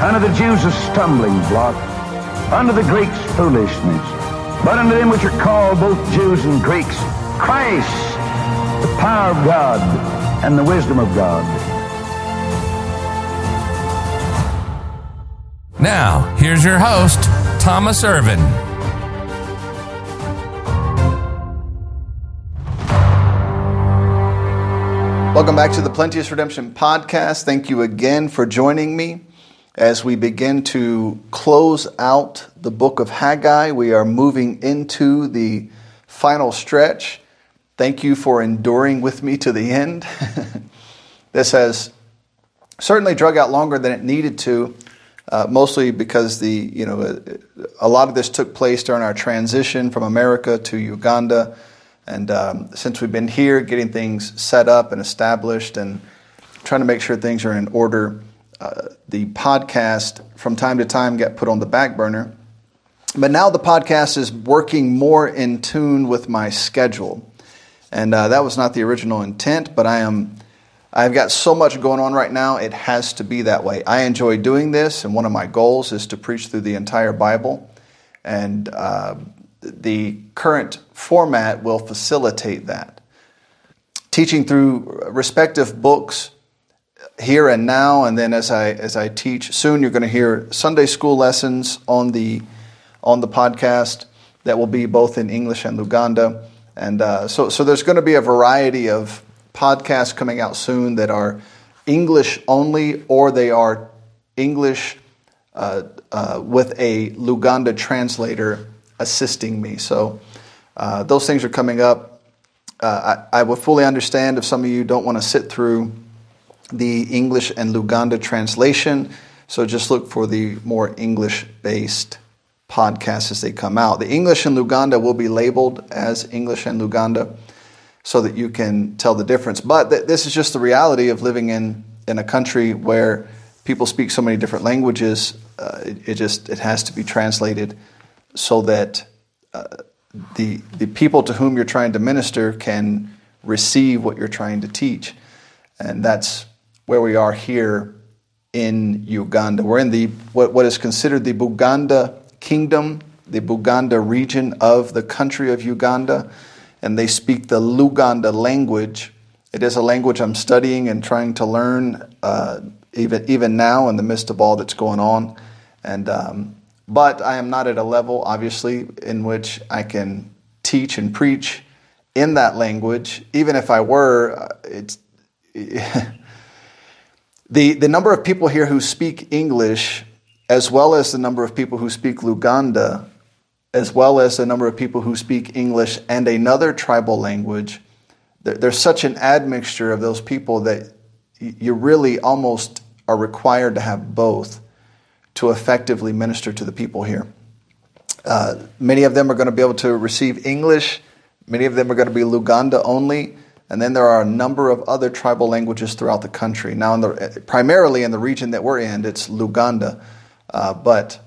Unto the Jews a stumbling block, Under the Greeks foolishness. But unto them which are called both Jews and Greeks, Christ, the power of God and the wisdom of God. Now, here's your host, Thomas Irvin. Welcome back to the Plenteous Redemption Podcast. Thank you again for joining me as we begin to close out the book of Haggai. We are moving into the final stretch. Thank you for enduring with me to the end. this has certainly drug out longer than it needed to, uh, mostly because the you know a lot of this took place during our transition from America to Uganda, and um, since we've been here, getting things set up and established, and trying to make sure things are in order the podcast from time to time get put on the back burner. But now the podcast is working more in tune with my schedule. And uh, that was not the original intent, but I am I've got so much going on right now, it has to be that way. I enjoy doing this, and one of my goals is to preach through the entire Bible. And uh, the current format will facilitate that. Teaching through respective books here and now, and then as I as I teach soon, you're going to hear Sunday school lessons on the on the podcast that will be both in English and Luganda, and uh, so so there's going to be a variety of podcasts coming out soon that are English only, or they are English uh, uh, with a Luganda translator assisting me. So uh, those things are coming up. Uh, I, I would fully understand if some of you don't want to sit through the English and Luganda translation. So just look for the more English based podcasts as they come out. The English and Luganda will be labeled as English and Luganda so that you can tell the difference. But th- this is just the reality of living in, in a country where people speak so many different languages. Uh, it, it, just it has to be translated so that uh, the the people to whom you're trying to minister can receive what you're trying to teach, and that's where we are here in Uganda. We're in the what, what is considered the Buganda kingdom, the Buganda region of the country of Uganda, and they speak the Luganda language. It is a language I'm studying and trying to learn uh, even even now in the midst of all that's going on. And um, but I am not at a level, obviously, in which I can teach and preach in that language. Even if I were, uh, it's The, the number of people here who speak English, as well as the number of people who speak Luganda, as well as the number of people who speak English and another tribal language, there's such an admixture of those people that you really almost are required to have both to effectively minister to the people here. Uh, many of them are going to be able to receive English, many of them are going to be Luganda only. And then there are a number of other tribal languages throughout the country. Now, in the, primarily in the region that we're in, it's Luganda, uh, but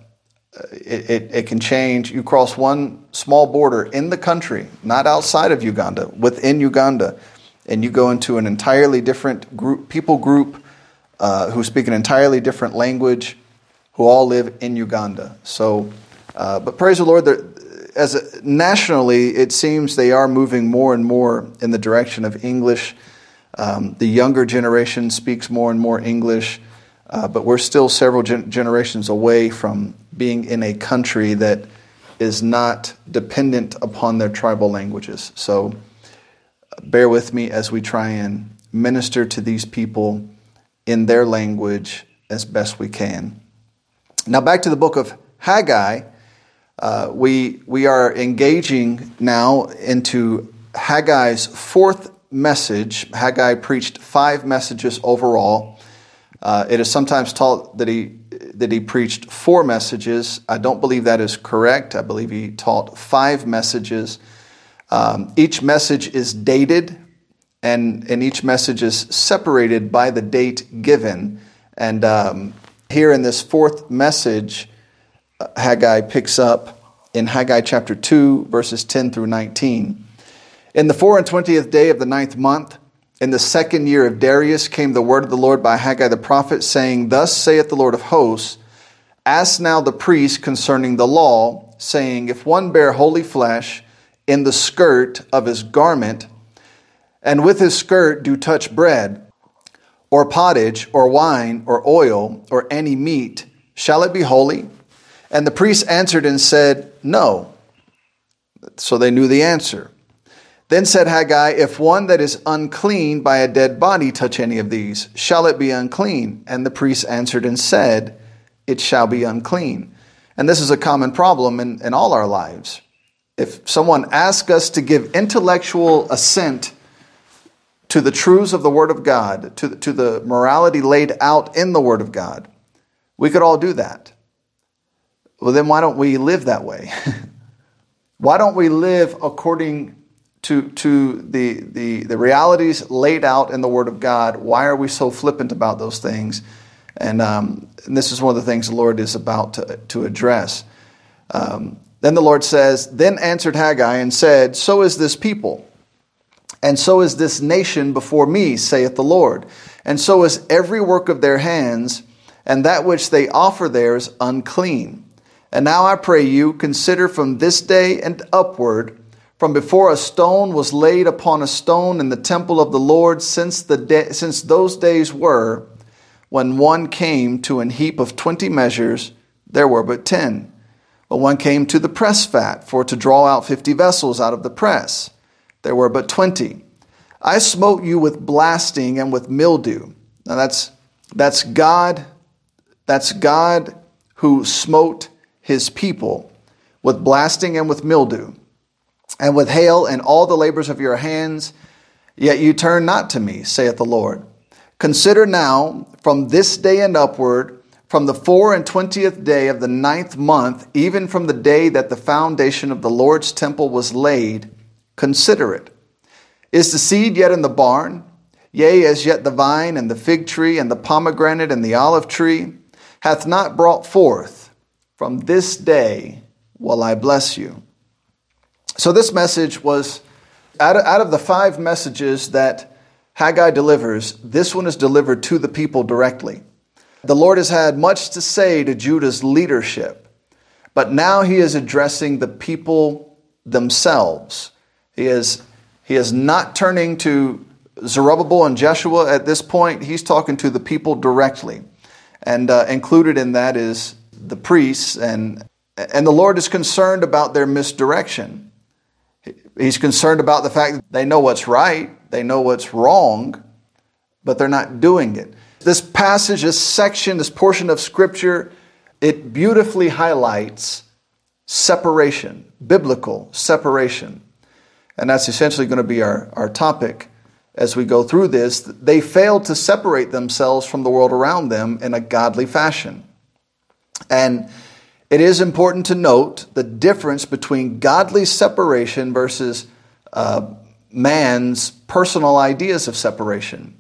uh, it, it, it, can change. You cross one small border in the country, not outside of Uganda, within Uganda, and you go into an entirely different group, people group uh, who speak an entirely different language, who all live in Uganda. So, uh, but praise the Lord, as a, nationally, it seems they are moving more and more in the direction of English. Um, the younger generation speaks more and more English. uh, but we're still several gen- generations away from being in a country that is not dependent upon their tribal languages. So bear with me as we try and minister to these people in their language as best we can. Now, back to the book of Haggai. Uh, we, we are engaging now into Haggai's fourth message. Haggai preached five messages overall. Uh, it is sometimes taught that he, that he preached four messages. I don't believe that is correct. I believe he taught five messages. Um, each message is dated, and, and each message is separated by the date given. And um, here in this fourth message, Haggai picks up in Haggai chapter 2, verses 10 through 19. In the four and twentieth day of the ninth month, in the second year of Darius came the word of the Lord by Haggai the prophet, saying, Thus saith the Lord of hosts, Ask now the priest concerning the law, saying, If one bear holy flesh in the skirt of his garment, and with his skirt do touch bread, or pottage, or wine, or oil, or any meat, shall it be holy? And the priest answered and said, No. So they knew the answer. Then said Haggai, If one that is unclean by a dead body touch any of these, shall it be unclean? And the priest answered and said, It shall be unclean. And this is a common problem in, in all our lives. If someone asks us to give intellectual assent to the truths of the Word of God, to, to the morality laid out in the Word of God, we could all do that. Well, then why don't we live that way? why don't we live according to, to the, the, the realities laid out in the Word of God. Why are we so flippant about those things? And, um, and this is one of the things the Lord is about to, to address. Um, then the Lord says, Then answered Haggai and said, So is this people, and so is this nation before me, saith the Lord. And so is every work of their hands, and that which they offer theirs unclean. And now I pray you, consider from this day and upward from before a stone was laid upon a stone in the temple of the Lord since, the since those days were, when one came to an heap of twenty measures, there were but ten. But one came to the press fat for to draw out fifty vessels out of the press, there were but twenty. I smote you with blasting and with mildew. Now that's that's God, that's God who smote his people with blasting and with mildew and with hail and all the labors of your hands, yet you turn not to me, saith the Lord. Consider now from this day and upward, from the four and twentieth day of the ninth month, even from the day that the foundation of the Lord's temple was laid, consider it. Is the seed yet in the barn? Yea, as yet the vine and the fig tree and the pomegranate and the olive tree hath not brought forth. From this day will I bless you. So, this message was out of, out of the five messages that Haggai delivers, this one is delivered to the people directly. The Lord has had much to say to Judah's leadership, but now he is addressing the people themselves. He is, he is not turning to Zerubbabel and Jeshua at this point. He's talking to the people directly. And uh, included in that is the priests, and, and the Lord is concerned about their misdirection. He's concerned about the fact that they know what's right, they know what's wrong, but they're not doing it. This passage, this section, this portion of Scripture, it beautifully highlights separation, biblical separation. And that's essentially going to be our, our topic as we go through this. They failed to separate themselves from the world around them in a godly fashion. And it is important to note the difference between godly separation versus uh, man's personal ideas of separation.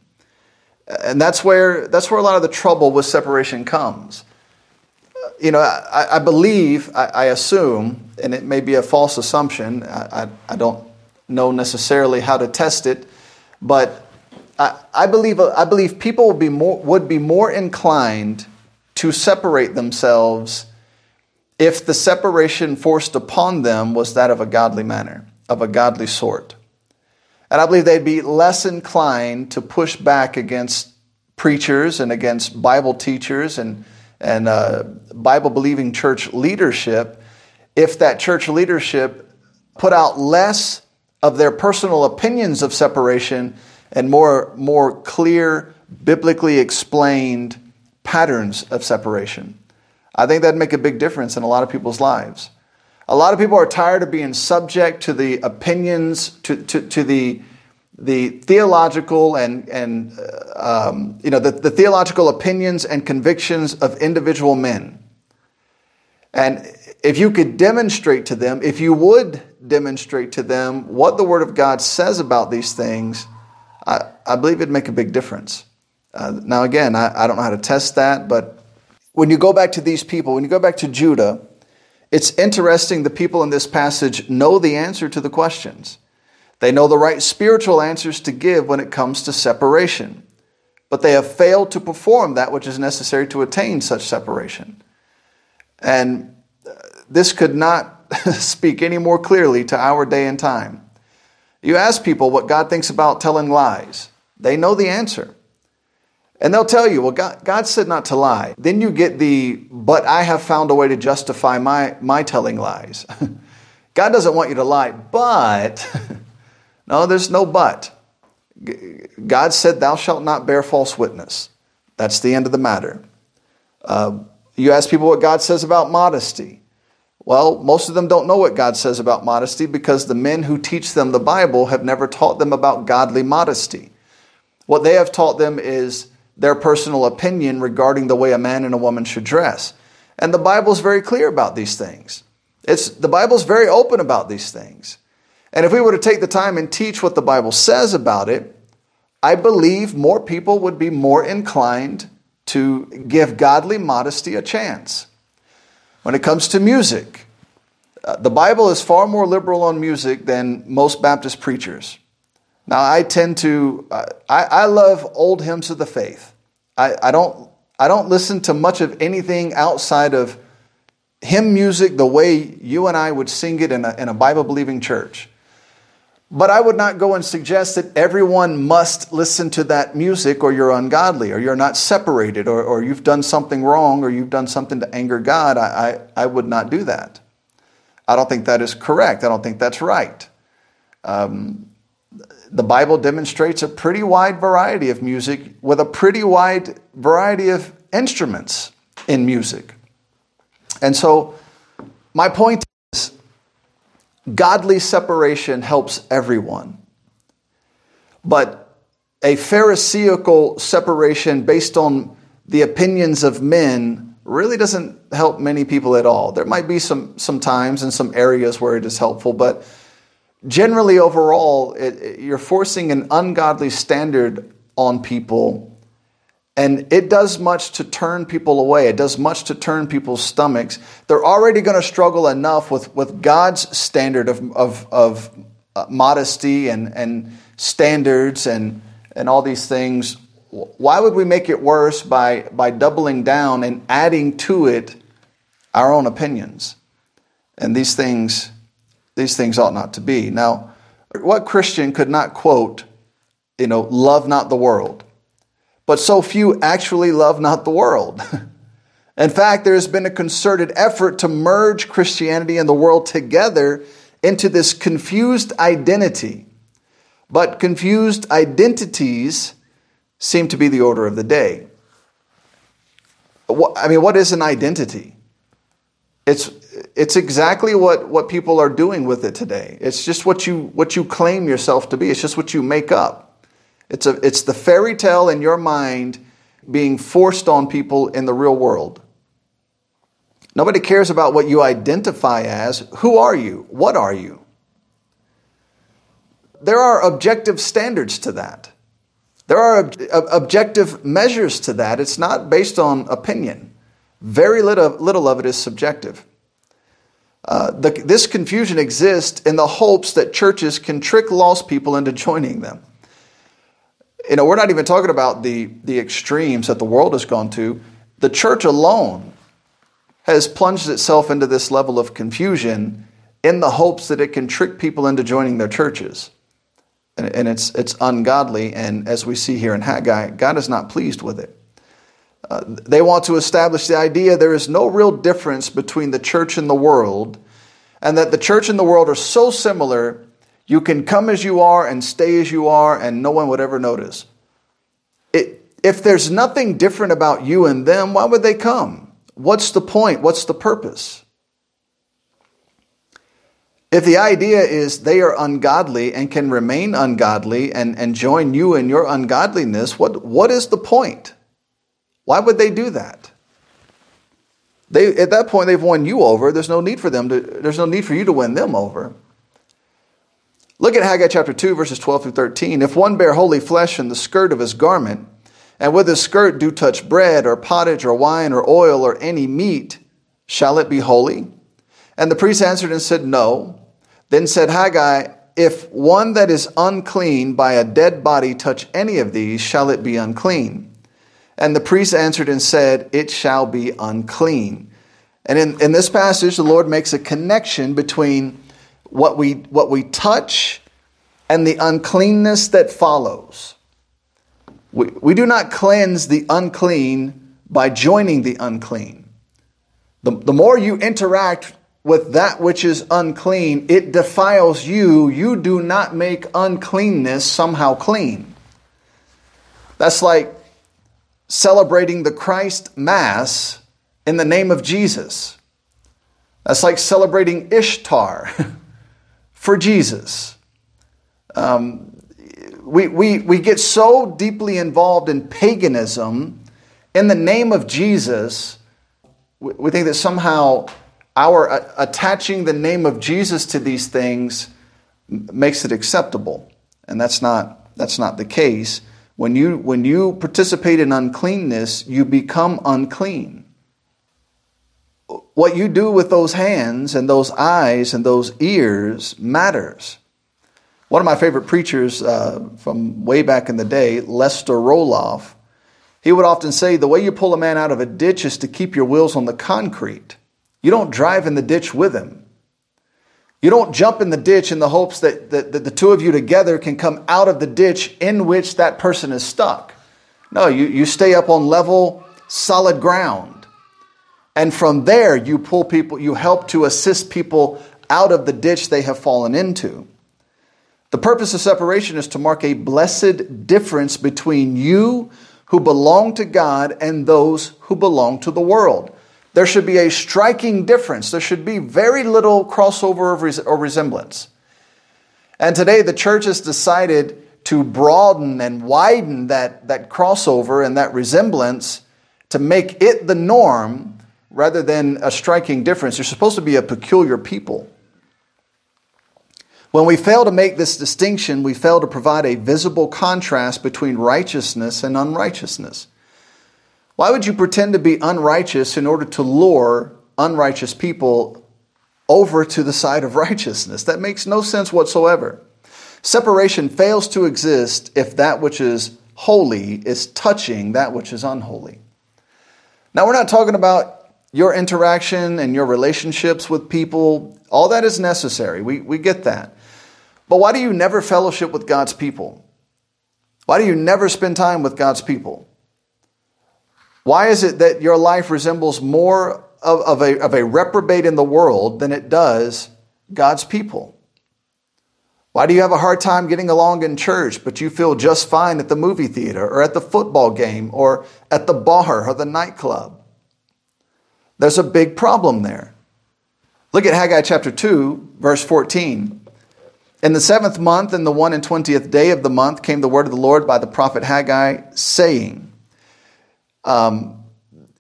And that's where, that's where a lot of the trouble with separation comes. You know, I, I believe, I, I, assume, and it may be a false assumption, I, I, don't know necessarily how to test it, but I, I, believe, I believe people would be, more, would be more inclined to separate themselves if the separation forced upon them was that of a godly manner, of a godly sort. And I believe they'd be less inclined to push back against preachers and against Bible teachers and, and uh, Bible believing church leadership if that church leadership put out less of their personal opinions of separation and more, more clear, biblically explained patterns of separation. I think that'd make a big difference in a lot of people's lives. A lot of people are tired of being subject to the opinions, to, to, to the, the theological and, and uh, um, you know, the, the theological opinions and convictions of individual men. And if you could demonstrate to them, if you would demonstrate to them what the Word of God says about these things, I, I believe it'd make a big difference. Uh, now, again, I, I don't know how to test that, but when you go back to these people, when you go back to Judah, it's interesting the people in this passage know the answer to the questions. They know the right spiritual answers to give when it comes to separation, but they have failed to perform that which is necessary to attain such separation. And uh, this could not speak any more clearly to our day and time. You ask people what God thinks about telling lies, they know the answer. And they'll tell you, well, God, God said not to lie. Then you get the, but I have found a way to justify my, my telling lies. God doesn't want you to lie, but, no, there's no but. God said, Thou shalt not bear false witness. That's the end of the matter. Uh, you ask people what God says about modesty. Well, most of them don't know what God says about modesty because the men who teach them the Bible have never taught them about godly modesty. What they have taught them is their personal opinion regarding the way a man and a woman should dress. And the Bible is very clear about these things. It's, the Bible is very open about these things. And if we were to take the time and teach what the Bible says about it, I believe more people would be more inclined to give godly modesty a chance. When it comes to music, uh, the Bible is far more liberal on music than most Baptist preachers. Now, I tend to, I, I love old hymns of the faith. I, I, don't, I don't listen to much of anything outside of hymn music the way you and I would sing it in a, in a Bible believing church. But I would not go and suggest that everyone must listen to that music or you're ungodly or you're not separated or, or you've done something wrong or you've done something to anger God. I, I, I would not do that. I don't think that is correct. I don't think that's right. Um, the Bible demonstrates a pretty wide variety of music with a pretty wide variety of instruments in music. And so, my point is godly separation helps everyone. But a Pharisaical separation based on the opinions of men really doesn't help many people at all. There might be some, some times and some areas where it is helpful, but generally overall, it, it, you're forcing an ungodly standard on people. And it does much to turn people away. It does much to turn people's stomachs. They're already going to struggle enough with, with God's standard of, of, of uh, modesty and, and standards and, and all these things. Why would we make it worse by, by doubling down and adding to it our own opinions? And these things these things ought not to be. Now, what Christian could not quote, you know, love not the world? But so few actually love not the world. In fact, there has been a concerted effort to merge Christianity and the world together into this confused identity. But confused identities seem to be the order of the day. I mean, what is an identity? It's it's exactly what, what people are doing with it today. It's just what you what you claim yourself to be. It's just what you make up. It's a it's the fairy tale in your mind being forced on people in the real world. Nobody cares about what you identify as. Who are you? What are you? There are objective standards to that. There are ob- objective measures to that. It's not based on opinion. Very little, little of it is subjective. Uh, the, this confusion exists in the hopes that churches can trick lost people into joining them. You know, we're not even talking about the, the extremes that the world has gone to. The church alone has plunged itself into this level of confusion in the hopes that it can trick people into joining their churches. and, and it's, it's ungodly. And as we see here in Haggai, God is not pleased with it. They want to establish the idea there is no real difference between the church and the world, and that the church and the world are so similar, you can come as you are and stay as you are, and no one would ever notice. It, if there's nothing different about you and them, why would they come? What's the point? What's the purpose? If the idea is they are ungodly and can remain ungodly and, and join you in your ungodliness, what, what is the point? Why would they do that? They, at that point, they've won you over. There's no need for them to, there's no need for you to win them over. Look at Haggai chapter 2, verses 12 through 13. If one bear holy flesh in the skirt of his garment, and with his skirt do touch bread, or pottage, or wine, or oil, or any meat, shall it be holy? And the priest answered and said, No. Then said Haggai, If one that is unclean by a dead body touch any of these, shall it be unclean? And the priest answered and said, It shall be unclean. And in, in this passage, the Lord makes a connection between what we, what we touch and the uncleanness that follows. We, we do not cleanse the unclean by joining the unclean. The, the more you interact with that which is unclean, it defiles you. You do not make uncleanness somehow clean. That's like celebrating the Christ Mass in the name of Jesus. That's like celebrating Ishtar for Jesus. Um, we, we, we get so deeply involved in paganism in the name of Jesus, we, we think that somehow our uh, attaching the name of Jesus to these things makes it acceptable. And that's not, that's not the case. When you, when you participate in uncleanness, you become unclean. What you do with those hands and those eyes and those ears matters. One of my favorite preachers uh, from way back in the day, Lester Roloff, he would often say the way you pull a man out of a ditch is to keep your wheels on the concrete. You don't drive in the ditch with him. You don't jump in the ditch in the hopes that, that, that, the two of you together can come out of the ditch in which that person is stuck. No, you, you stay up on level, solid ground. And from there, you pull people, you help to assist people out of the ditch they have fallen into. The purpose of separation is to mark a blessed difference between you who belong to God and those who belong to the world there should be a striking difference. There should be very little crossover or resemblance. And today, the church has decided to broaden and widen that, that crossover and that resemblance to make it the norm rather than a striking difference. You're supposed to be a peculiar people. When we fail to make this distinction, we fail to provide a visible contrast between righteousness and unrighteousness. Why would you pretend to be unrighteous in order to lure unrighteous people over to the side of righteousness? That makes no sense whatsoever. Separation fails to exist if that which is holy is touching that which is unholy. Now, we're not talking about your interaction and your relationships with people. All that is necessary. We, we get that. But why do you never fellowship with God's people? Why do you never spend time with God's people? Why is it that your life resembles more of, of, a, of a reprobate in the world than it does God's people? Why do you have a hard time getting along in church, but you feel just fine at the movie theater or at the football game or at the bar or the nightclub? There's a big problem there. Look at Haggai chapter 2, verse 14. In the seventh month, in the one and twentieth day of the month, came the word of the Lord by the prophet Haggai, saying, um,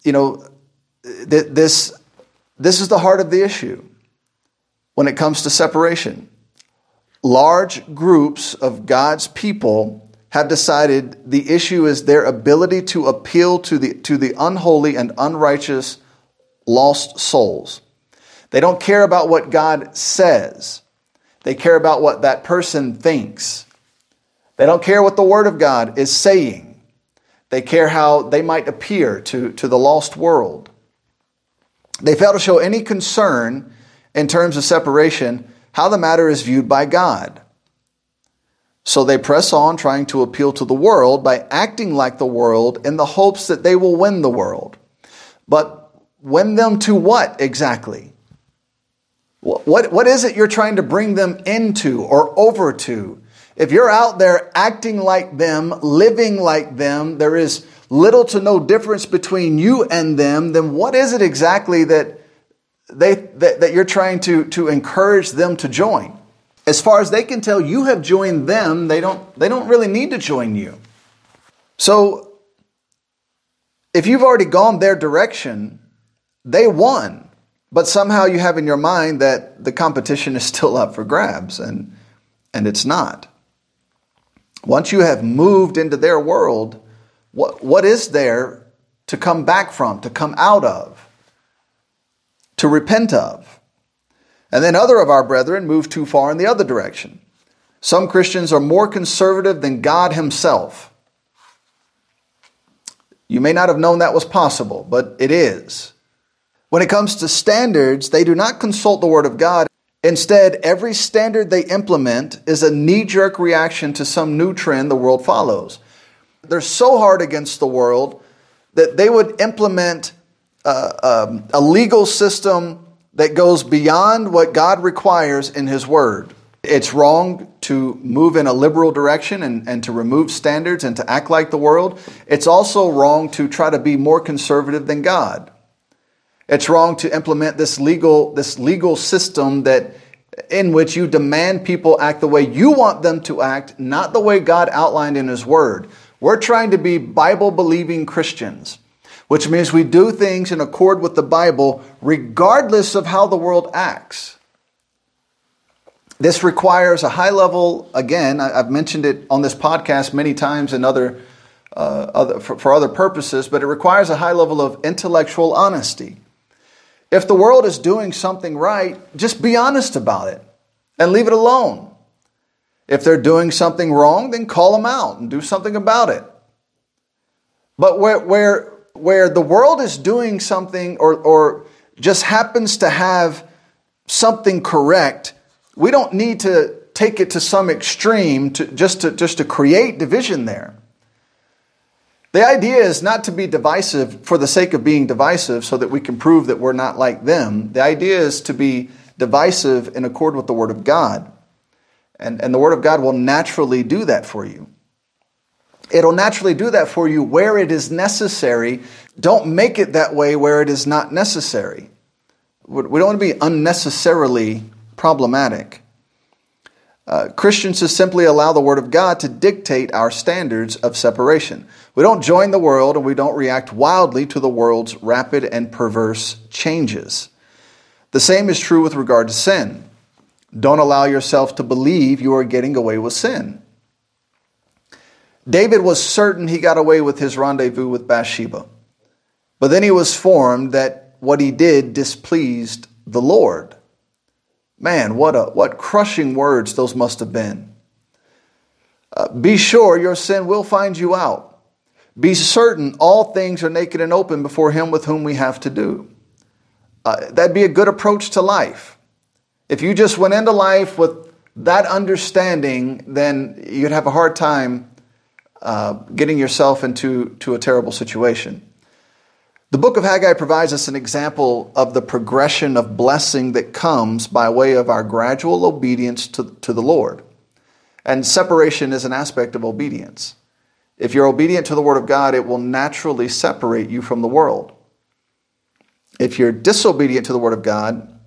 you know, th- this, this is the heart of the issue when it comes to separation. Large groups of God's people have decided the issue is their ability to appeal to the, to the unholy and unrighteous lost souls. They don't care about what God says. They care about what that person thinks. They don't care what the Word of God is saying. They care how they might appear to, to the lost world. They fail to show any concern in terms of separation, how the matter is viewed by God. So they press on trying to appeal to the world by acting like the world in the hopes that they will win the world. But win them to what exactly? What, what is it you're trying to bring them into or over to? If you're out there acting like them, living like them, there is little to no difference between you and them, then what is it exactly that, they, that, that you're trying to, to encourage them to join? As far as they can tell, you have joined them. They don't, they don't really need to join you. So if you've already gone their direction, they won. But somehow you have in your mind that the competition is still up for grabs, and, and it's not. Once you have moved into their world, what, what is there to come back from, to come out of, to repent of? And then other of our brethren move too far in the other direction. Some Christians are more conservative than God Himself. You may not have known that was possible, but it is. When it comes to standards, they do not consult the Word of God. Instead, every standard they implement is a knee jerk reaction to some new trend the world follows. They're so hard against the world that they would implement uh, um, a legal system that goes beyond what God requires in His Word. It's wrong to move in a liberal direction and, and to remove standards and to act like the world. It's also wrong to try to be more conservative than God. It's wrong to implement this legal, this legal system that in which you demand people act the way you want them to act, not the way God outlined in His Word. We're trying to be Bible believing Christians, which means we do things in accord with the Bible regardless of how the world acts. This requires a high level, again, I've mentioned it on this podcast many times and other, uh, other for, for other purposes, but it requires a high level of intellectual honesty. If the world is doing something right, just be honest about it and leave it alone. If they're doing something wrong, then call them out and do something about it. But where, where, where the world is doing something or, or just happens to have something correct, we don't need to take it to some extreme to, just, to, just to create division there. The idea is not to be divisive for the sake of being divisive so that we can prove that we're not like them. The idea is to be divisive in accord with the Word of God. And, and the Word of God will naturally do that for you. It'll naturally do that for you where it is necessary. Don't make it that way where it is not necessary. We don't want to be unnecessarily problematic. Uh, Christians just simply allow the Word of God to dictate our standards of separation. We don't join the world and we don't react wildly to the world's rapid and perverse changes. The same is true with regard to sin. Don't allow yourself to believe you are getting away with sin. David was certain he got away with his rendezvous with Bathsheba, but then he was formed that what he did displeased the Lord. Man, what, a, what crushing words those must have been. Uh, be sure your sin will find you out. Be certain all things are naked and open before him with whom we have to do. Uh, that'd be a good approach to life. If you just went into life with that understanding, then you'd have a hard time uh, getting yourself into to a terrible situation. The book of Haggai provides us an example of the progression of blessing that comes by way of our gradual obedience to, to the Lord. And separation is an aspect of obedience. If you're obedient to the Word of God, it will naturally separate you from the world. If you're disobedient to the Word of God,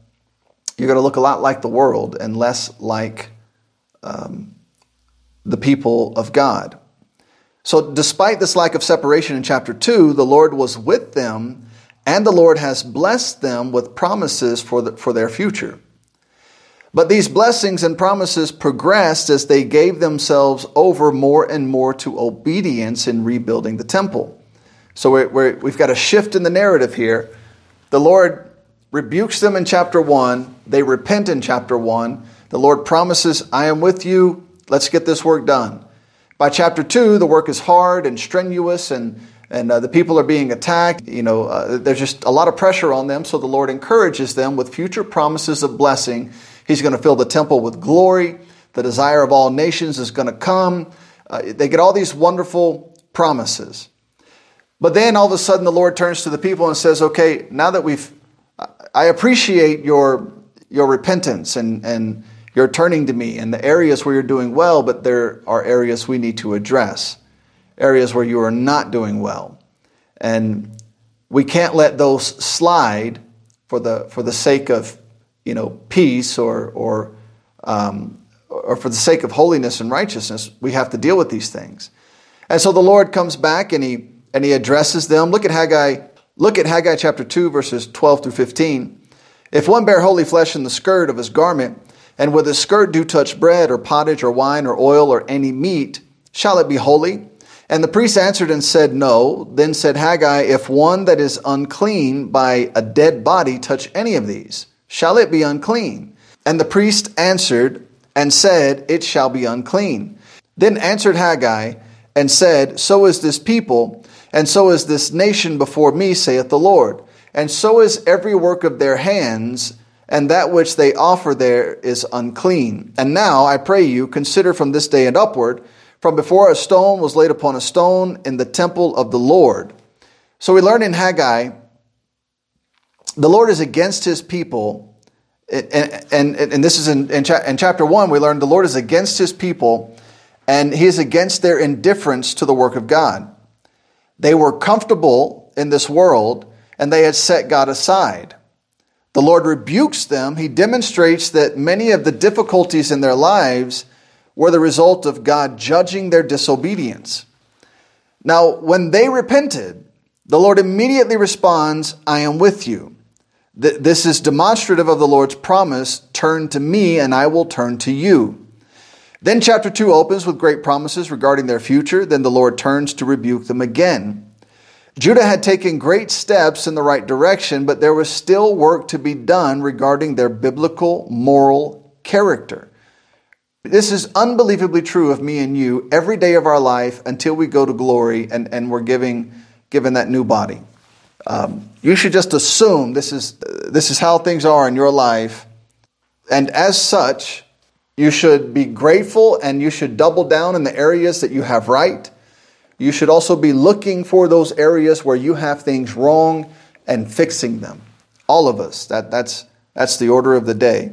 you're going to look a lot like the world and less like um, the people of God. So, despite this lack of separation in chapter 2, the Lord was with them, and the Lord has blessed them with promises for, the, for their future. But these blessings and promises progressed as they gave themselves over more and more to obedience in rebuilding the temple. So, we have got a shift in the narrative here. The Lord rebukes them in chapter 1, they repent in chapter 1. The Lord promises, I am with you, let's get this work done. By chapter two, the work is hard and strenuous, and and uh, the people are being attacked. You know, uh, there's just a lot of pressure on them. So the Lord encourages them with future promises of blessing. He's going to fill the temple with glory. the desire of all nations is going to come. Uh, they get all these wonderful promises. But then all of a sudden the Lord turns to the people and says, okay, now that we've, I appreciate your, your repentance and, and your turning to me in the areas where you're doing well, but there are areas we need to address, areas where you are not doing well. And we can't let those slide for the, for the sake of, you know, peace or, or, um, or for the sake of holiness and righteousness. We have to deal with these things. And so the Lord comes back and he and he addresses them. Look at Haggai, look at Haggai chapter 2, verses 12 through 15. If one bear holy flesh in the skirt of his garment, and with his skirt do touch bread, or pottage, or wine, or oil, or any meat, shall it be holy? And the priest answered and said, No. Then said Haggai, If one that is unclean by a dead body touch any of these, shall it be unclean? And the priest answered and said, It shall be unclean. Then answered Haggai and said, So is this people, and so is this nation before me, saith the Lord. And so is every work of their hands, and that which they offer there is unclean. And now, I pray you, consider from this day and upward, from before a stone was laid upon a stone in the temple of the Lord. So we learn in Haggai, the Lord is against his people. And, and, and this is in, in, in chapter 1, we learn the Lord is against his people, and he is against their indifference to the work of God. They were comfortable in this world and they had set God aside. The Lord rebukes them. He demonstrates that many of the difficulties in their lives were the result of God judging their disobedience. Now, when they repented, the Lord immediately responds, I am with you. This is demonstrative of the Lord's promise turn to me, and I will turn to you. Then chapter 2 opens with great promises regarding their future. Then the Lord turns to rebuke them again. Judah had taken great steps in the right direction, but there was still work to be done regarding their biblical moral character. This is unbelievably true of me and you every day of our life until we go to glory and, and we're giving, given that new body. Um, you should just assume this is, this is how things are in your life. And as such, you should be grateful and you should double down in the areas that you have right. You should also be looking for those areas where you have things wrong and fixing them. All of us. That, that's, that's the order of the day.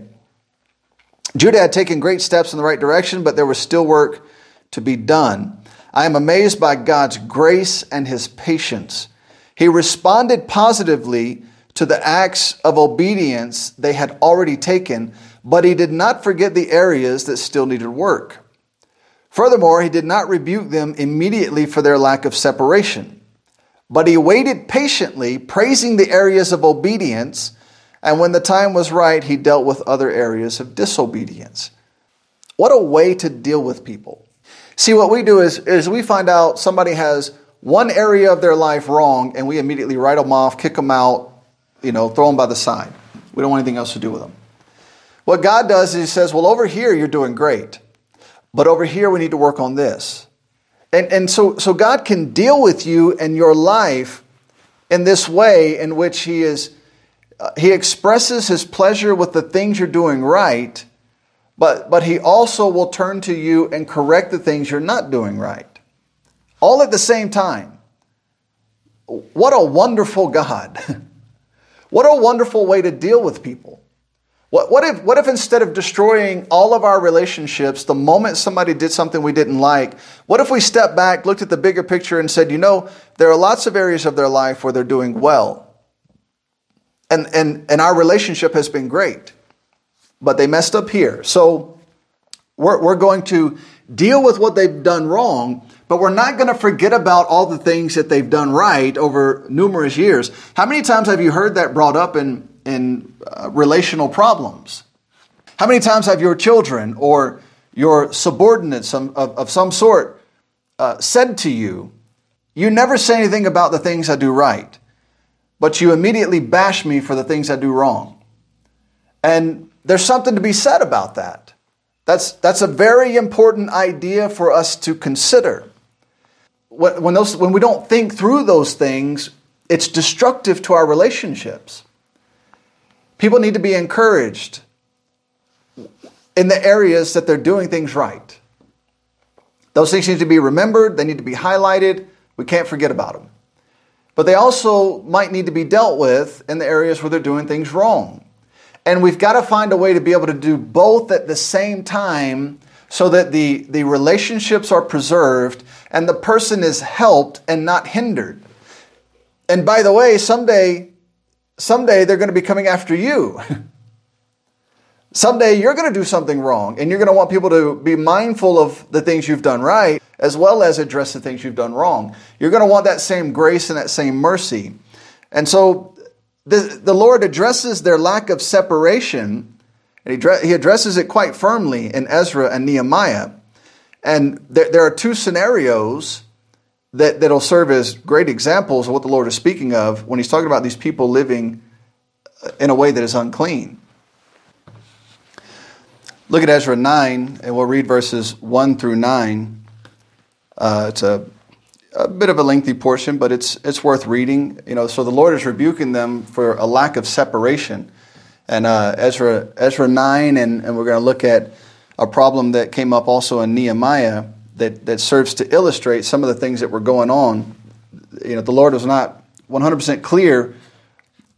Judah had taken great steps in the right direction, but there was still work to be done. I am amazed by God's grace and his patience. He responded positively to the acts of obedience they had already taken but he did not forget the areas that still needed work. Furthermore, he did not rebuke them immediately for their lack of separation, but he waited patiently, praising the areas of obedience, and when the time was right, he dealt with other areas of disobedience. What a way to deal with people. See, what we do is, is we find out somebody has one area of their life wrong, and we immediately write them off, kick them out, you know, throw them by the side. We don't want anything else to do with them. What God does is He says, Well, over here you're doing great, but over here we need to work on this. And, and so, so God can deal with you and your life in this way in which He is. Uh, he expresses his pleasure with the things you're doing right, but, but he also will turn to you and correct the things you're not doing right. All at the same time. What a wonderful God. what a wonderful way to deal with people. What, what, if, what if instead of destroying all of our relationships the moment somebody did something we didn't like, what if we stepped back, looked at the bigger picture, and said, you know, there are lots of areas of their life where they're doing well. And, and, and our relationship has been great, but they messed up here. So we're, we're going to deal with what they've done wrong, but we're not going to forget about all the things that they've done right over numerous years. How many times have you heard that brought up in in uh, relational problems? How many times have your children or your subordinates of, of some sort uh, said to you, You never say anything about the things I do right, but you immediately bash me for the things I do wrong? And there's something to be said about that. That's, that's a very important idea for us to consider. When, those, when we don't think through those things, it's destructive to our relationships. People need to be encouraged. in the areas that they're doing things right. Those things need to be remembered, they need to be highlighted. We can't forget about them. But they also might need to be dealt with in the areas where they're doing things wrong. And we've got to find a way to be able to do both at the same time so that the, the relationships are preserved and the person is helped and not hindered. And by the way, someday, someday they're going to be coming after you. someday you're going to do something wrong and you're going to want people to be mindful of the things you've done right as well as address the things you've done wrong. You're going to want that same grace and that same mercy. And so the, the Lord addresses their lack of separation, and he, he addresses it quite firmly in Ezra and Nehemiah. And there, there are two scenarios that, that'll serve as great examples of what the Lord is speaking of when he's talking about these people living in a way that is unclean. Look at Ezra 9, and we'll read verses 1 through 9. Uh, it's a, a bit of a lengthy portion, but it's, it's worth reading. You know, so the Lord is rebuking them for a lack of separation. And uh, Ezra, Ezra 9, and, and we're going to look at a problem that came up also in Nehemiah that, that serves to illustrate some of the things that were going on. You know, the Lord was not 100% clear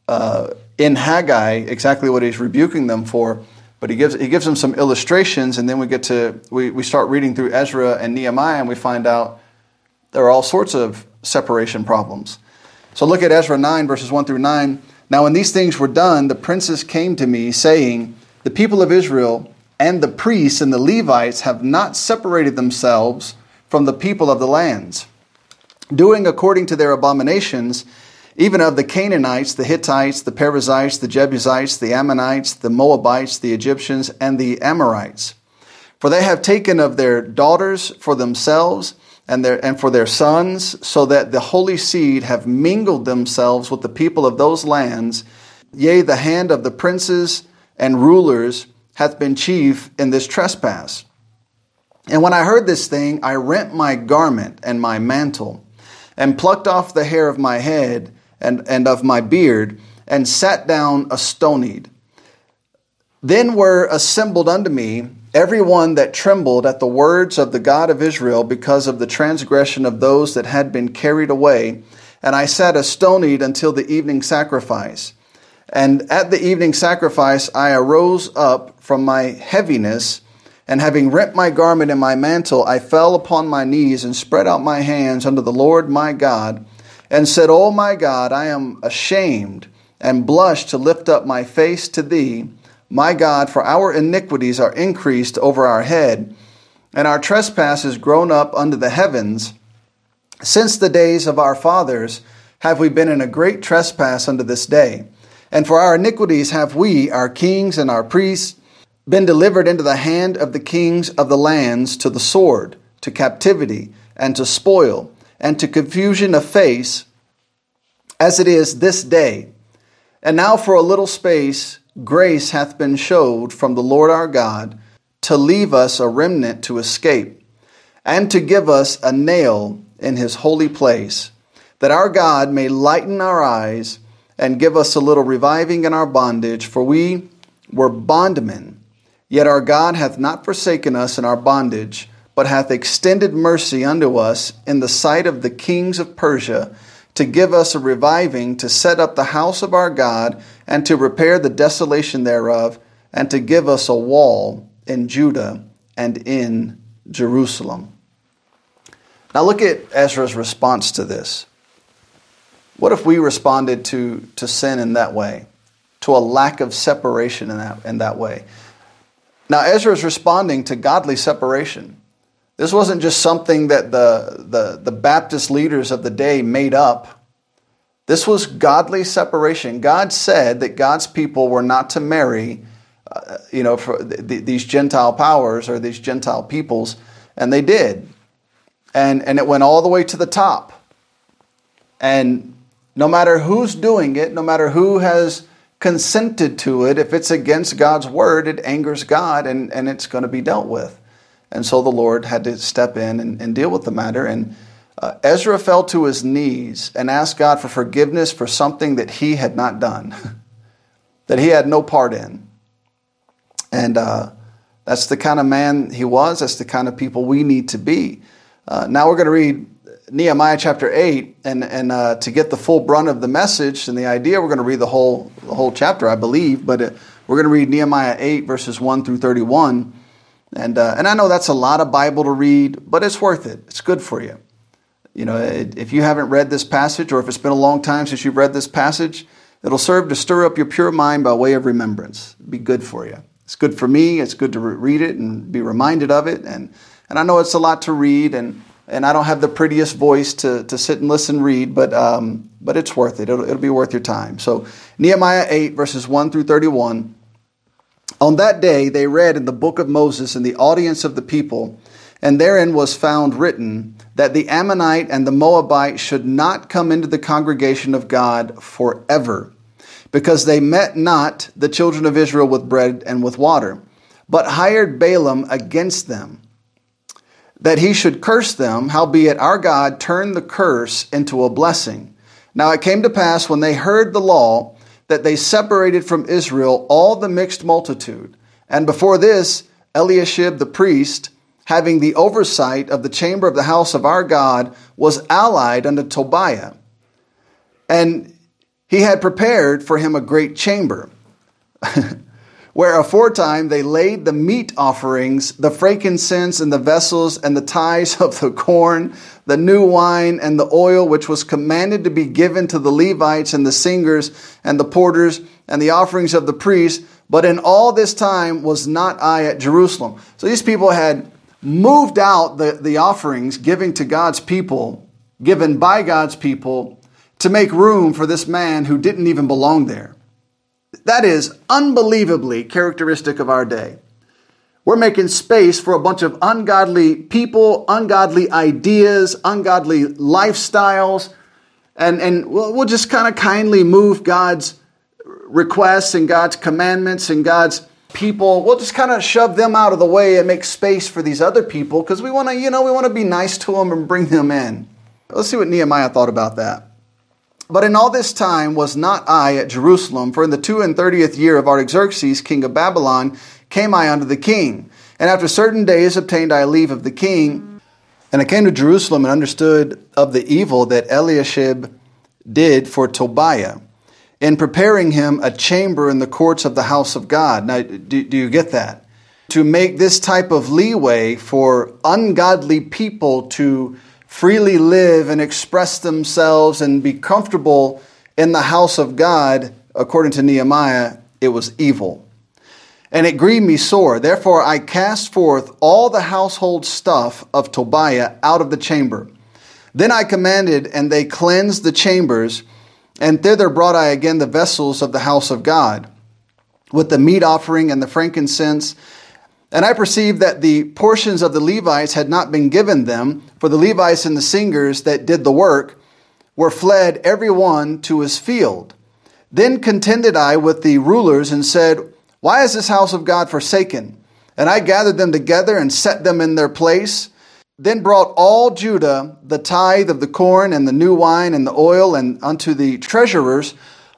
uh, in Haggai exactly what he's rebuking them for, but he gives, he gives them some illustrations, and then we get to, we, we start reading through Ezra and Nehemiah, and we find out there are all sorts of separation problems. So look at Ezra 9, verses 1 through 9. Now, when these things were done, the princes came to me, saying, The people of Israel and the priests and the Levites have not separated themselves from the people of the lands, doing according to their abominations, even of the Canaanites, the Hittites, the Perizzites, the Jebusites, the Ammonites, the Moabites, the Egyptians, and the Amorites. For they have taken of their daughters for themselves and, their, and for their sons, so that the holy seed have mingled themselves with the people of those lands. Yea, the hand of the princes and rulers hath been chief in this trespass. And when I heard this thing, I rent my garment and my mantle, and plucked off the hair of my head and, and of my beard, and sat down astonied. Then were assembled unto me every one that trembled at the words of the God of Israel because of the transgression of those that had been carried away. And I sat astonied until the evening sacrifice. And at the evening sacrifice, I arose up from my heaviness, and having rent my garment and my mantle, I fell upon my knees and spread out my hands unto the Lord my God, and said, O my God, I am ashamed and blush to lift up my face to thee, my God, for our iniquities are increased over our head, and our trespasses grown up unto the heavens. Since the days of our fathers have we been in a great trespass unto this day. And for our iniquities have we, our kings and our priests, been delivered into the hand of the kings of the lands to the sword, to captivity, and to spoil, and to confusion of face, as it is this day. And now for a little space, grace hath been showed from the Lord our God to leave us a remnant to escape, and to give us a nail in his holy place, that our God may lighten our eyes and give us a little reviving in our bondage, for we were bondmen. Yet our God hath not forsaken us in our bondage, but hath extended mercy unto us in the sight of the kings of Persia, to give us a reviving, to set up the house of our God, and to repair the desolation thereof, and to give us a wall in Judah and in Jerusalem. Now look at Ezra's response to this. What if we responded to, to sin in that way, to a lack of separation in that, in that way? Now, Ezra is responding to godly separation. This wasn't just something that the, the, the Baptist leaders of the day made up. This was godly separation. God said that God's people were not to marry, uh, you know, for these Gentile powers or these Gentile peoples, and they did. And, and it went all the way to the top. And no matter who's doing it, no matter who has consented to it, if it's against God's word, it angers God and, and it's going to be dealt with. And so the Lord had to step in and, and deal with the matter. And uh, Ezra fell to his knees and asked God for forgiveness for something that he had not done, that he had no part in. And uh, That's the kind of man he was. That's the kind of people we need to be. Uh, now we're going to read Nehemiah chapter 8, and, and uh, to get the full brunt of the message and the idea, we're going to read the whole, the whole chapter, I believe, but uh, we're going to read Nehemiah 8, verses 1 through 31. And, uh, and I know that's a lot of Bible to read, but it's worth it. It's good for you. You know, if you haven't read this passage, or if it's been a long time since you've read this passage, it'll serve to stir up your pure mind by way of remembrance. It'll be good for you. It's good for me. It's good to read it and be reminded of it. And, and I know it's a lot to read, and, and I don't have the prettiest voice to, to sit and listen read, but, um, but it's worth it. It'll, it'll be worth your time. So, Nehemiah 8, verses 1 through 31. On that day, they read in the book of Moses in the audience of the people, and therein was found written that the Ammonite and the Moabite should not come into the congregation of God forever because they met not the children of Israel with bread and with water, but hired Balaam against them, that he should curse them, howbeit our God turned the curse into a blessing. Now it came to pass when they heard the law that they separated from Israel all the mixed multitude. And before this, Eliashib the priest, having the oversight of the chamber of the house of our God, was allied unto Tobiah. And he had prepared for him a great chamber, where aforetime they laid the meat offerings, the frankincense, and the vessels, and the tithes of the corn, the new wine, and the oil, which was commanded to be given to the Levites, and the singers, and the porters, and the offerings of the priests. But in all this time was not I at Jerusalem. So these people had moved out the, the offerings given to God's people, given by God's people, to make room for this man who didn't even belong there. That is unbelievably characteristic of our day. We're making space for a bunch of ungodly people, ungodly ideas, ungodly lifestyles, and, and we'll, we'll just kind of kindly move God's requests and God's commandments and God's people. We'll just kind of shove them out of the way and make space for these other people because we want to, you know, we want to be nice to them and bring them in. Let's see what Nehemiah thought about that. But in all this time was not I at Jerusalem, for in the two and thirtieth year of Artaxerxes, king of Babylon, came I unto the king. And after certain days obtained I leave of the king. And I came to Jerusalem and understood of the evil that Eliashib did for Tobiah in preparing him a chamber in the courts of the house of God. Now, do, do you get that? To make this type of leeway for ungodly people to freely live and express themselves and be comfortable in the house of God, according to Nehemiah, it was evil. And it grieved me sore. Therefore, I cast forth all the household stuff of Tobiah out of the chamber. Then I commanded, and they cleansed the chambers, and thither brought I again the vessels of the house of God, with the meat offering and the frankincense and I perceived that the portions of the Levites had not been given them, for the Levites and the singers that did the work were fled every one to his field. Then contended I with the rulers and said, Why is this house of God forsaken? And I gathered them together and set them in their place. Then brought all Judah the tithe of the corn and the new wine and the oil and unto the treasurers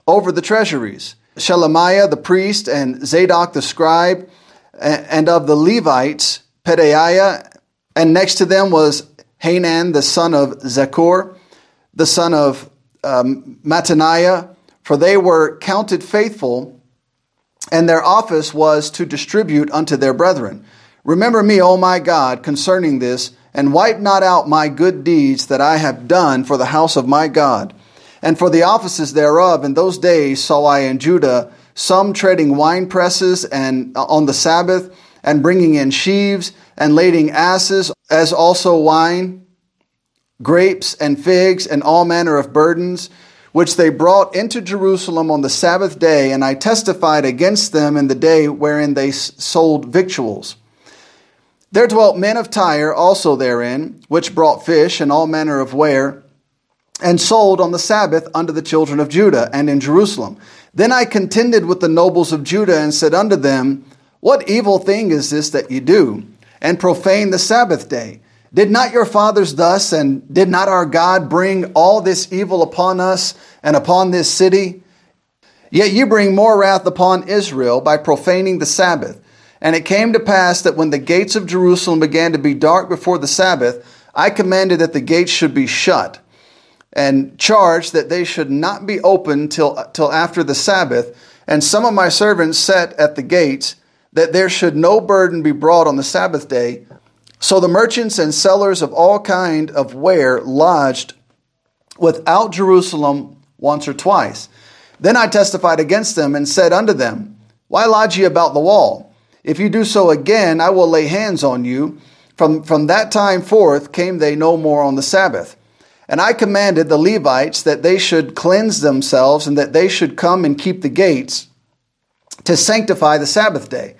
over the treasuries. Shelemiah the priest and Zadok the scribe and of the Levites, Pedaiah, and next to them was Hanan, the son of Zaccur, the son of um, Mattaniah, for they were counted faithful, and their office was to distribute unto their brethren. Remember me, O my God, concerning this, and wipe not out my good deeds that I have done for the house of my God, and for the offices thereof. In those days saw I in Judah some treading wine presses and uh, on the Sabbath, and bringing in sheaves and lading asses, as also wine, grapes and figs, and all manner of burdens, which they brought into Jerusalem on the Sabbath day, and I testified against them in the day wherein they sold victuals. There dwelt men of Tyre also therein, which brought fish and all manner of ware, and sold on the Sabbath unto the children of Judah and in Jerusalem. Then I contended with the nobles of Judah and said unto them, What evil thing is this that ye do, and profane the Sabbath day? Did not your fathers thus, and did not our God bring all this evil upon us and upon this city? Yet you bring more wrath upon Israel by profaning the Sabbath. And it came to pass that when the gates of Jerusalem began to be dark before the Sabbath, I commanded that the gates should be shut, and charged that they should not be opened till, till after the Sabbath. And some of my servants set at the gates, that there should no burden be brought on the Sabbath day. So the merchants and sellers of all kind of ware lodged without Jerusalem once or twice. Then I testified against them and said unto them, Why lodge ye about the wall? If you do so again, I will lay hands on you. From, from that time forth came they no more on the Sabbath. And I commanded the Levites that they should cleanse themselves and that they should come and keep the gates to sanctify the Sabbath day.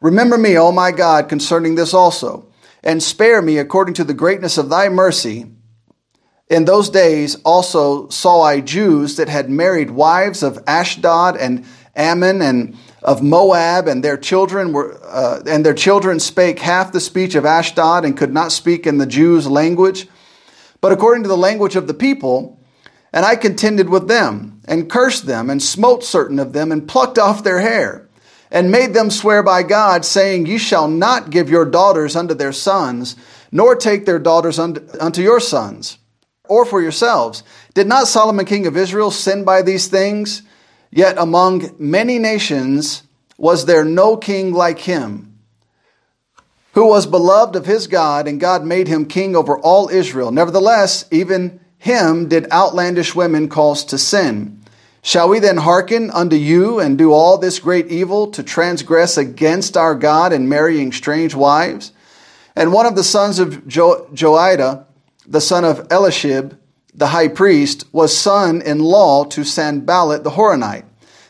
Remember me, O my God, concerning this also, and spare me according to the greatness of thy mercy in those days also saw I Jews that had married wives of Ashdod and Ammon and of Moab, and their children were uh, and their children spake half the speech of Ashdod and could not speak in the Jews' language, but according to the language of the people. And I contended with them, and cursed them, and smote certain of them, and plucked off their hair, and made them swear by God, saying, Ye shall not give your daughters unto their sons, nor take their daughters unto your sons or for yourselves. Did not Solomon king of Israel sin by these things? Yet among many nations was there no king like him, who was beloved of his God, and God made him king over all Israel. Nevertheless, even him did outlandish women cause to sin. Shall we then hearken unto you and do all this great evil to transgress against our God in marrying strange wives? And one of the sons of jo- the son of Eliashib, the high priest, was son in law to Sanballat the Horonite.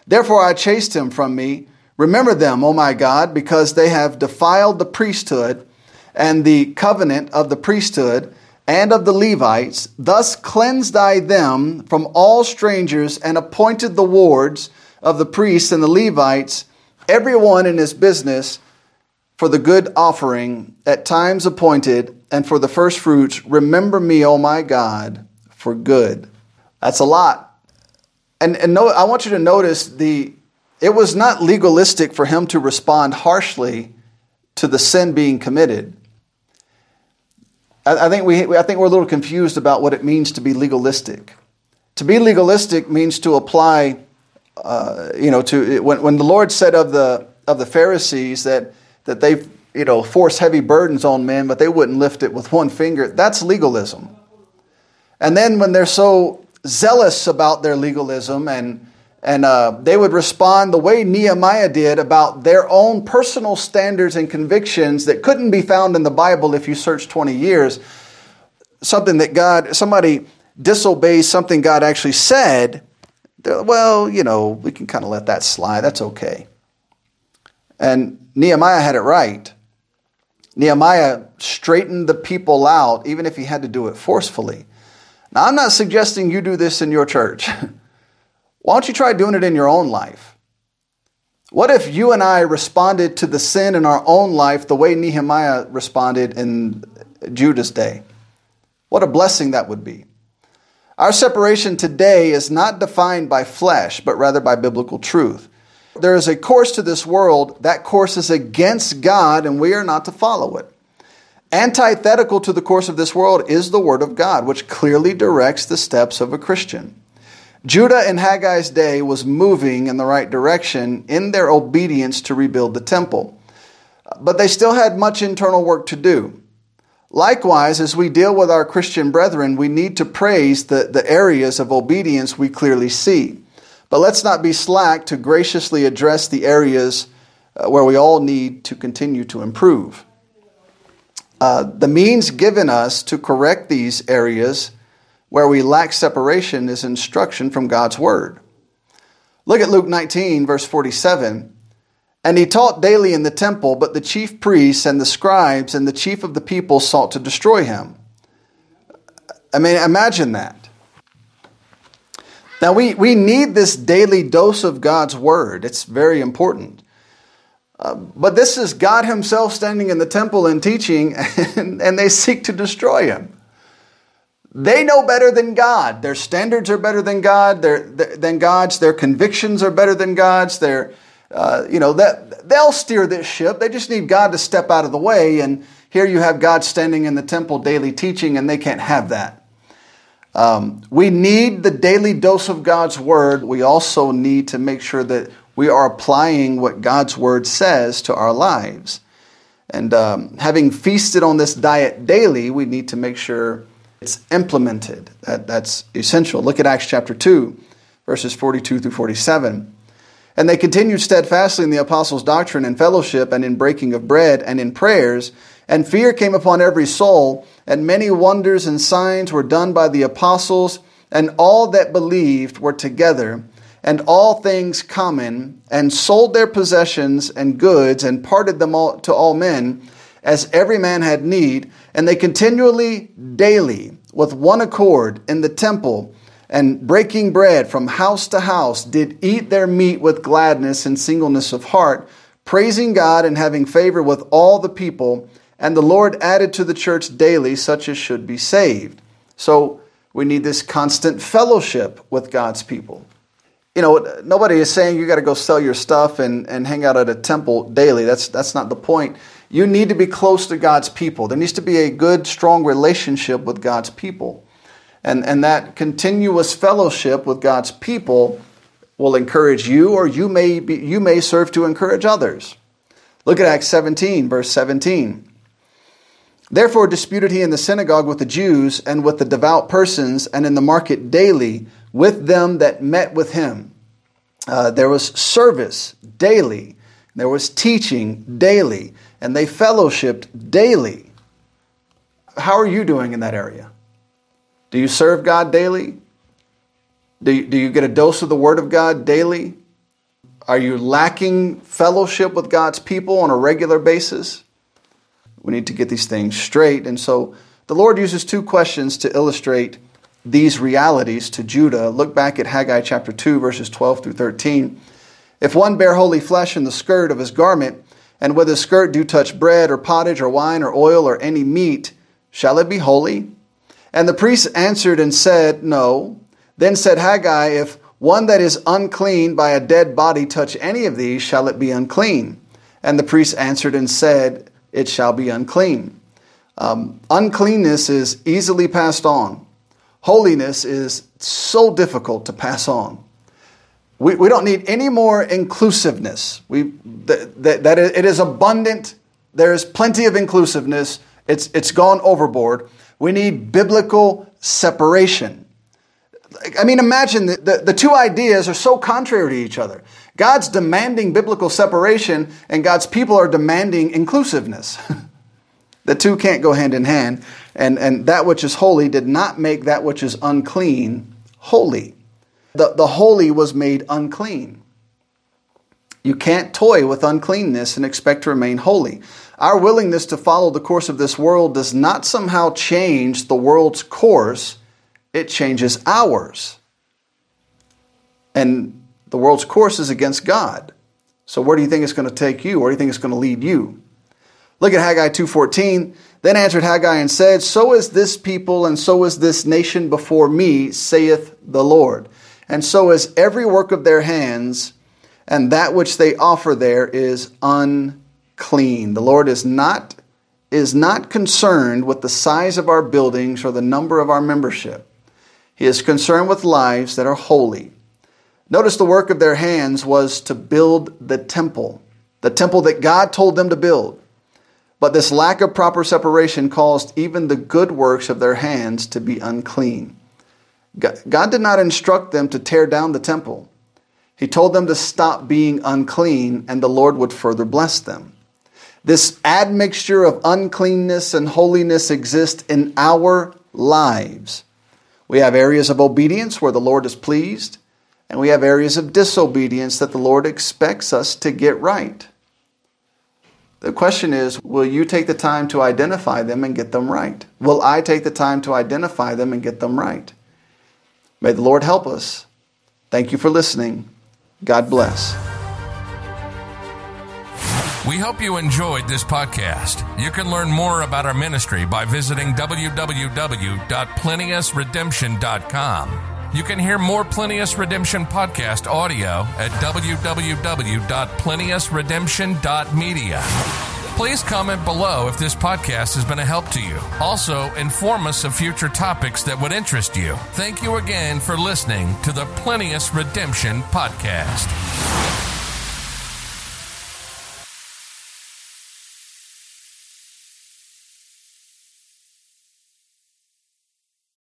Therefore I chased him from me. Remember them, O my God, because they have defiled the priesthood and the covenant of the priesthood and of the Levites. Thus cleansed I them from all strangers and appointed the wards of the priests and the Levites, every one in his business for the good offering at times appointed, and for the first fruits, remember me, O my God, for good. That's a lot. And, and no, I want you to notice the it was not legalistic for him to respond harshly to the sin being committed. I, think we I think we're a little confused about what it means to be legalistic. To be legalistic means to apply, uh, you know, to when, when the Lord said of the of the Pharisees that that they you know force heavy burdens on men, but they wouldn't lift it with one finger. That's legalism. And then when they're so zealous about their legalism and and uh, they would respond the way Nehemiah did about their own personal standards and convictions that couldn't be found in the Bible if you search 20 years. Something that God, somebody disobeys something God actually said, well, you know, we can kind of let that slide. That's okay. And Nehemiah had it right. Nehemiah straightened the people out, even if he had to do it forcefully. Now, I'm not suggesting you do this in your church. Why don't you try doing it in your own life? What if you and I responded to the sin in our own life the way Nehemiah responded in Judah's day? What a blessing that would be. Our separation today is not defined by flesh, but rather by biblical truth. There is a course to this world. That course is against God, and we are not to follow it. Antithetical to the course of this world is the Word of God, which clearly directs the steps of a Christian. Judah in Haggai's day was moving in the right direction in their obedience to rebuild the temple. But they still had much internal work to do. Likewise, as we deal with our Christian brethren, we need to praise the, the areas of obedience we clearly see. But let's not be slack to graciously address the areas uh, where we all need to continue to improve. Uh, the means given us to correct these areas where we lack separation is instruction from God's Word. Look at Luke 19, verse 47. And he taught daily in the temple, but the chief priests and the scribes and the chief of the people sought to destroy him. I mean, imagine that. Now, we, we need this daily dose of God's word. It's very important. Uh, but this is God Himself standing in the temple and teaching, and, and they seek to destroy Him. They know better than God. Their standards are better than God. Their, than God's. Their convictions are better than God's. Their, uh, you know, that they'll steer this ship. They just need God to step out of the way. And here you have God standing in the temple daily teaching, and they can't have that. Um, we need the daily dose of God's word. We also need to make sure that we are applying what God's word says to our lives. And um, having feasted on this diet daily, we need to make sure it's implemented. That, that's essential. Look at Acts chapter 2, verses 42 through 47. And they continued steadfastly in the apostles' doctrine and fellowship, and in breaking of bread, and in prayers. And fear came upon every soul, and many wonders and signs were done by the apostles, and all that believed were together, and all things common, and sold their possessions and goods, and parted them all to all men, as every man had need. And they continually, daily, with one accord, in the temple, and breaking bread from house to house, did eat their meat with gladness and singleness of heart, praising God and having favor with all the people. And the Lord added to the church daily such as should be saved. So we need this constant fellowship with God's people. You know, nobody is saying you got to go sell your stuff and, and hang out at a temple daily. That's, that's not the point. You need to be close to God's people. There needs to be a good, strong relationship with God's people. And, and that continuous fellowship with God's people will encourage you, or you may, be, you may serve to encourage others. Look at Acts 17, verse 17. Therefore disputed he in the synagogue with the Jews and with the devout persons, and in the market daily with them that met with him. Uh, there was service daily, there was teaching daily, and they fellowshipped daily. How are you doing in that area? Do you serve God daily? Do you, do you get a dose of the Word of God daily? Are you lacking fellowship with God's people on a regular basis? We need to get these things straight. And so the Lord uses two questions to illustrate these realities to Judah. Look back at Haggai chapter 2, verses 12 through 13. If one bear holy flesh in the skirt of his garment, and with his skirt do touch bread or pottage or wine or oil or any meat, shall it be holy? And the priest answered and said, No. Then said Haggai, If one that is unclean by a dead body touch any of these, shall it be unclean? And the priest answered and said, It shall be unclean. Um, uncleanness is easily passed on. Holiness is so difficult to pass on. We, we don't need any more inclusiveness. We, that, that, that it is abundant. There is plenty of inclusiveness. It's, it's gone overboard. We need biblical separation. I mean, imagine the, the, the, two ideas are so contrary to each other. God's demanding biblical separation, and God's people are demanding inclusiveness. the two can't go hand in hand. And, and that which is holy did not make that which is unclean holy. The, the holy was made unclean. You can't toy with uncleanness and expect to remain holy. Our willingness to follow the course of this world does not somehow change the world's course, it changes ours. And the world's course is against God. So where do you think it's going to take you? Where do you think it's going to lead you? Look at Haggai 2:14. Then answered Haggai and said, "So is this people and so is this nation before me, saith the Lord. And so is every work of their hands, and that which they offer there is unclean." The Lord is not is not concerned with the size of our buildings or the number of our membership. He is concerned with lives that are holy. Notice the work of their hands was to build the temple, the temple that God told them to build. But this lack of proper separation caused even the good works of their hands to be unclean. God did not instruct them to tear down the temple. He told them to stop being unclean, and the Lord would further bless them. This admixture of uncleanness and holiness exists in our lives. We have areas of obedience where the Lord is pleased, and we have areas of disobedience that the Lord expects us to get right. The question is will you take the time to identify them and get them right? Will I take the time to identify them and get them right? May the Lord help us. Thank you for listening. God bless. We hope you enjoyed this podcast. You can learn more about our ministry by visiting www.plenteousredemption.com. You can hear more Plenteous Redemption podcast audio at www.plenteousredemption.media. Please comment below if this podcast has been a help to you. Also, inform us of future topics that would interest you. Thank you again for listening to the Plenteous Redemption Podcast.